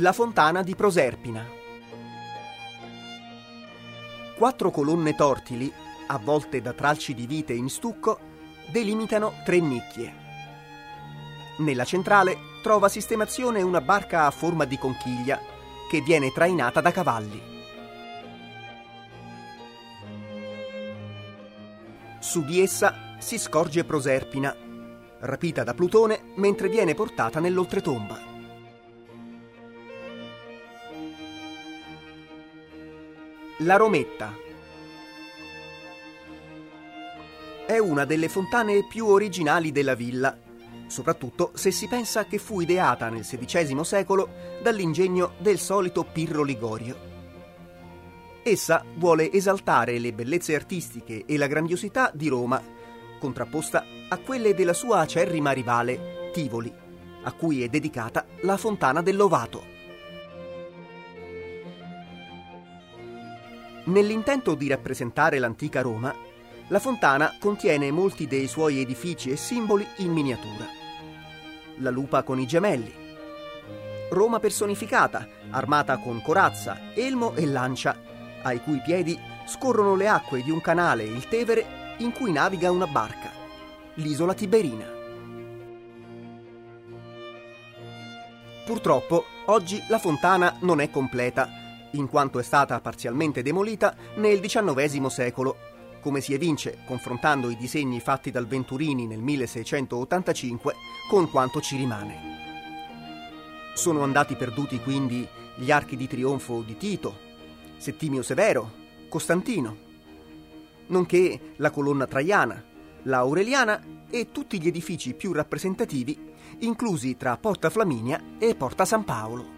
La fontana di Proserpina. Quattro colonne tortili, avvolte da tralci di vite in stucco, delimitano tre nicchie. Nella centrale trova sistemazione una barca a forma di conchiglia che viene trainata da cavalli. Su di essa si scorge Proserpina, rapita da Plutone mentre viene portata nell'oltretomba. La Rometta è una delle fontane più originali della villa, soprattutto se si pensa che fu ideata nel XVI secolo dall'ingegno del solito Pirro Ligorio. Essa vuole esaltare le bellezze artistiche e la grandiosità di Roma, contrapposta a quelle della sua acerrima rivale, Tivoli, a cui è dedicata la fontana dell'Ovato. Nell'intento di rappresentare l'antica Roma, la fontana contiene molti dei suoi edifici e simboli in miniatura. La lupa con i gemelli, Roma personificata, armata con corazza, elmo e lancia, ai cui piedi scorrono le acque di un canale, il Tevere, in cui naviga una barca, l'isola Tiberina. Purtroppo, oggi la fontana non è completa in quanto è stata parzialmente demolita nel XIX secolo, come si evince confrontando i disegni fatti dal Venturini nel 1685 con quanto ci rimane. Sono andati perduti quindi gli archi di trionfo di Tito, Settimio Severo, Costantino, nonché la colonna traiana, la Aureliana e tutti gli edifici più rappresentativi, inclusi tra Porta Flaminia e Porta San Paolo.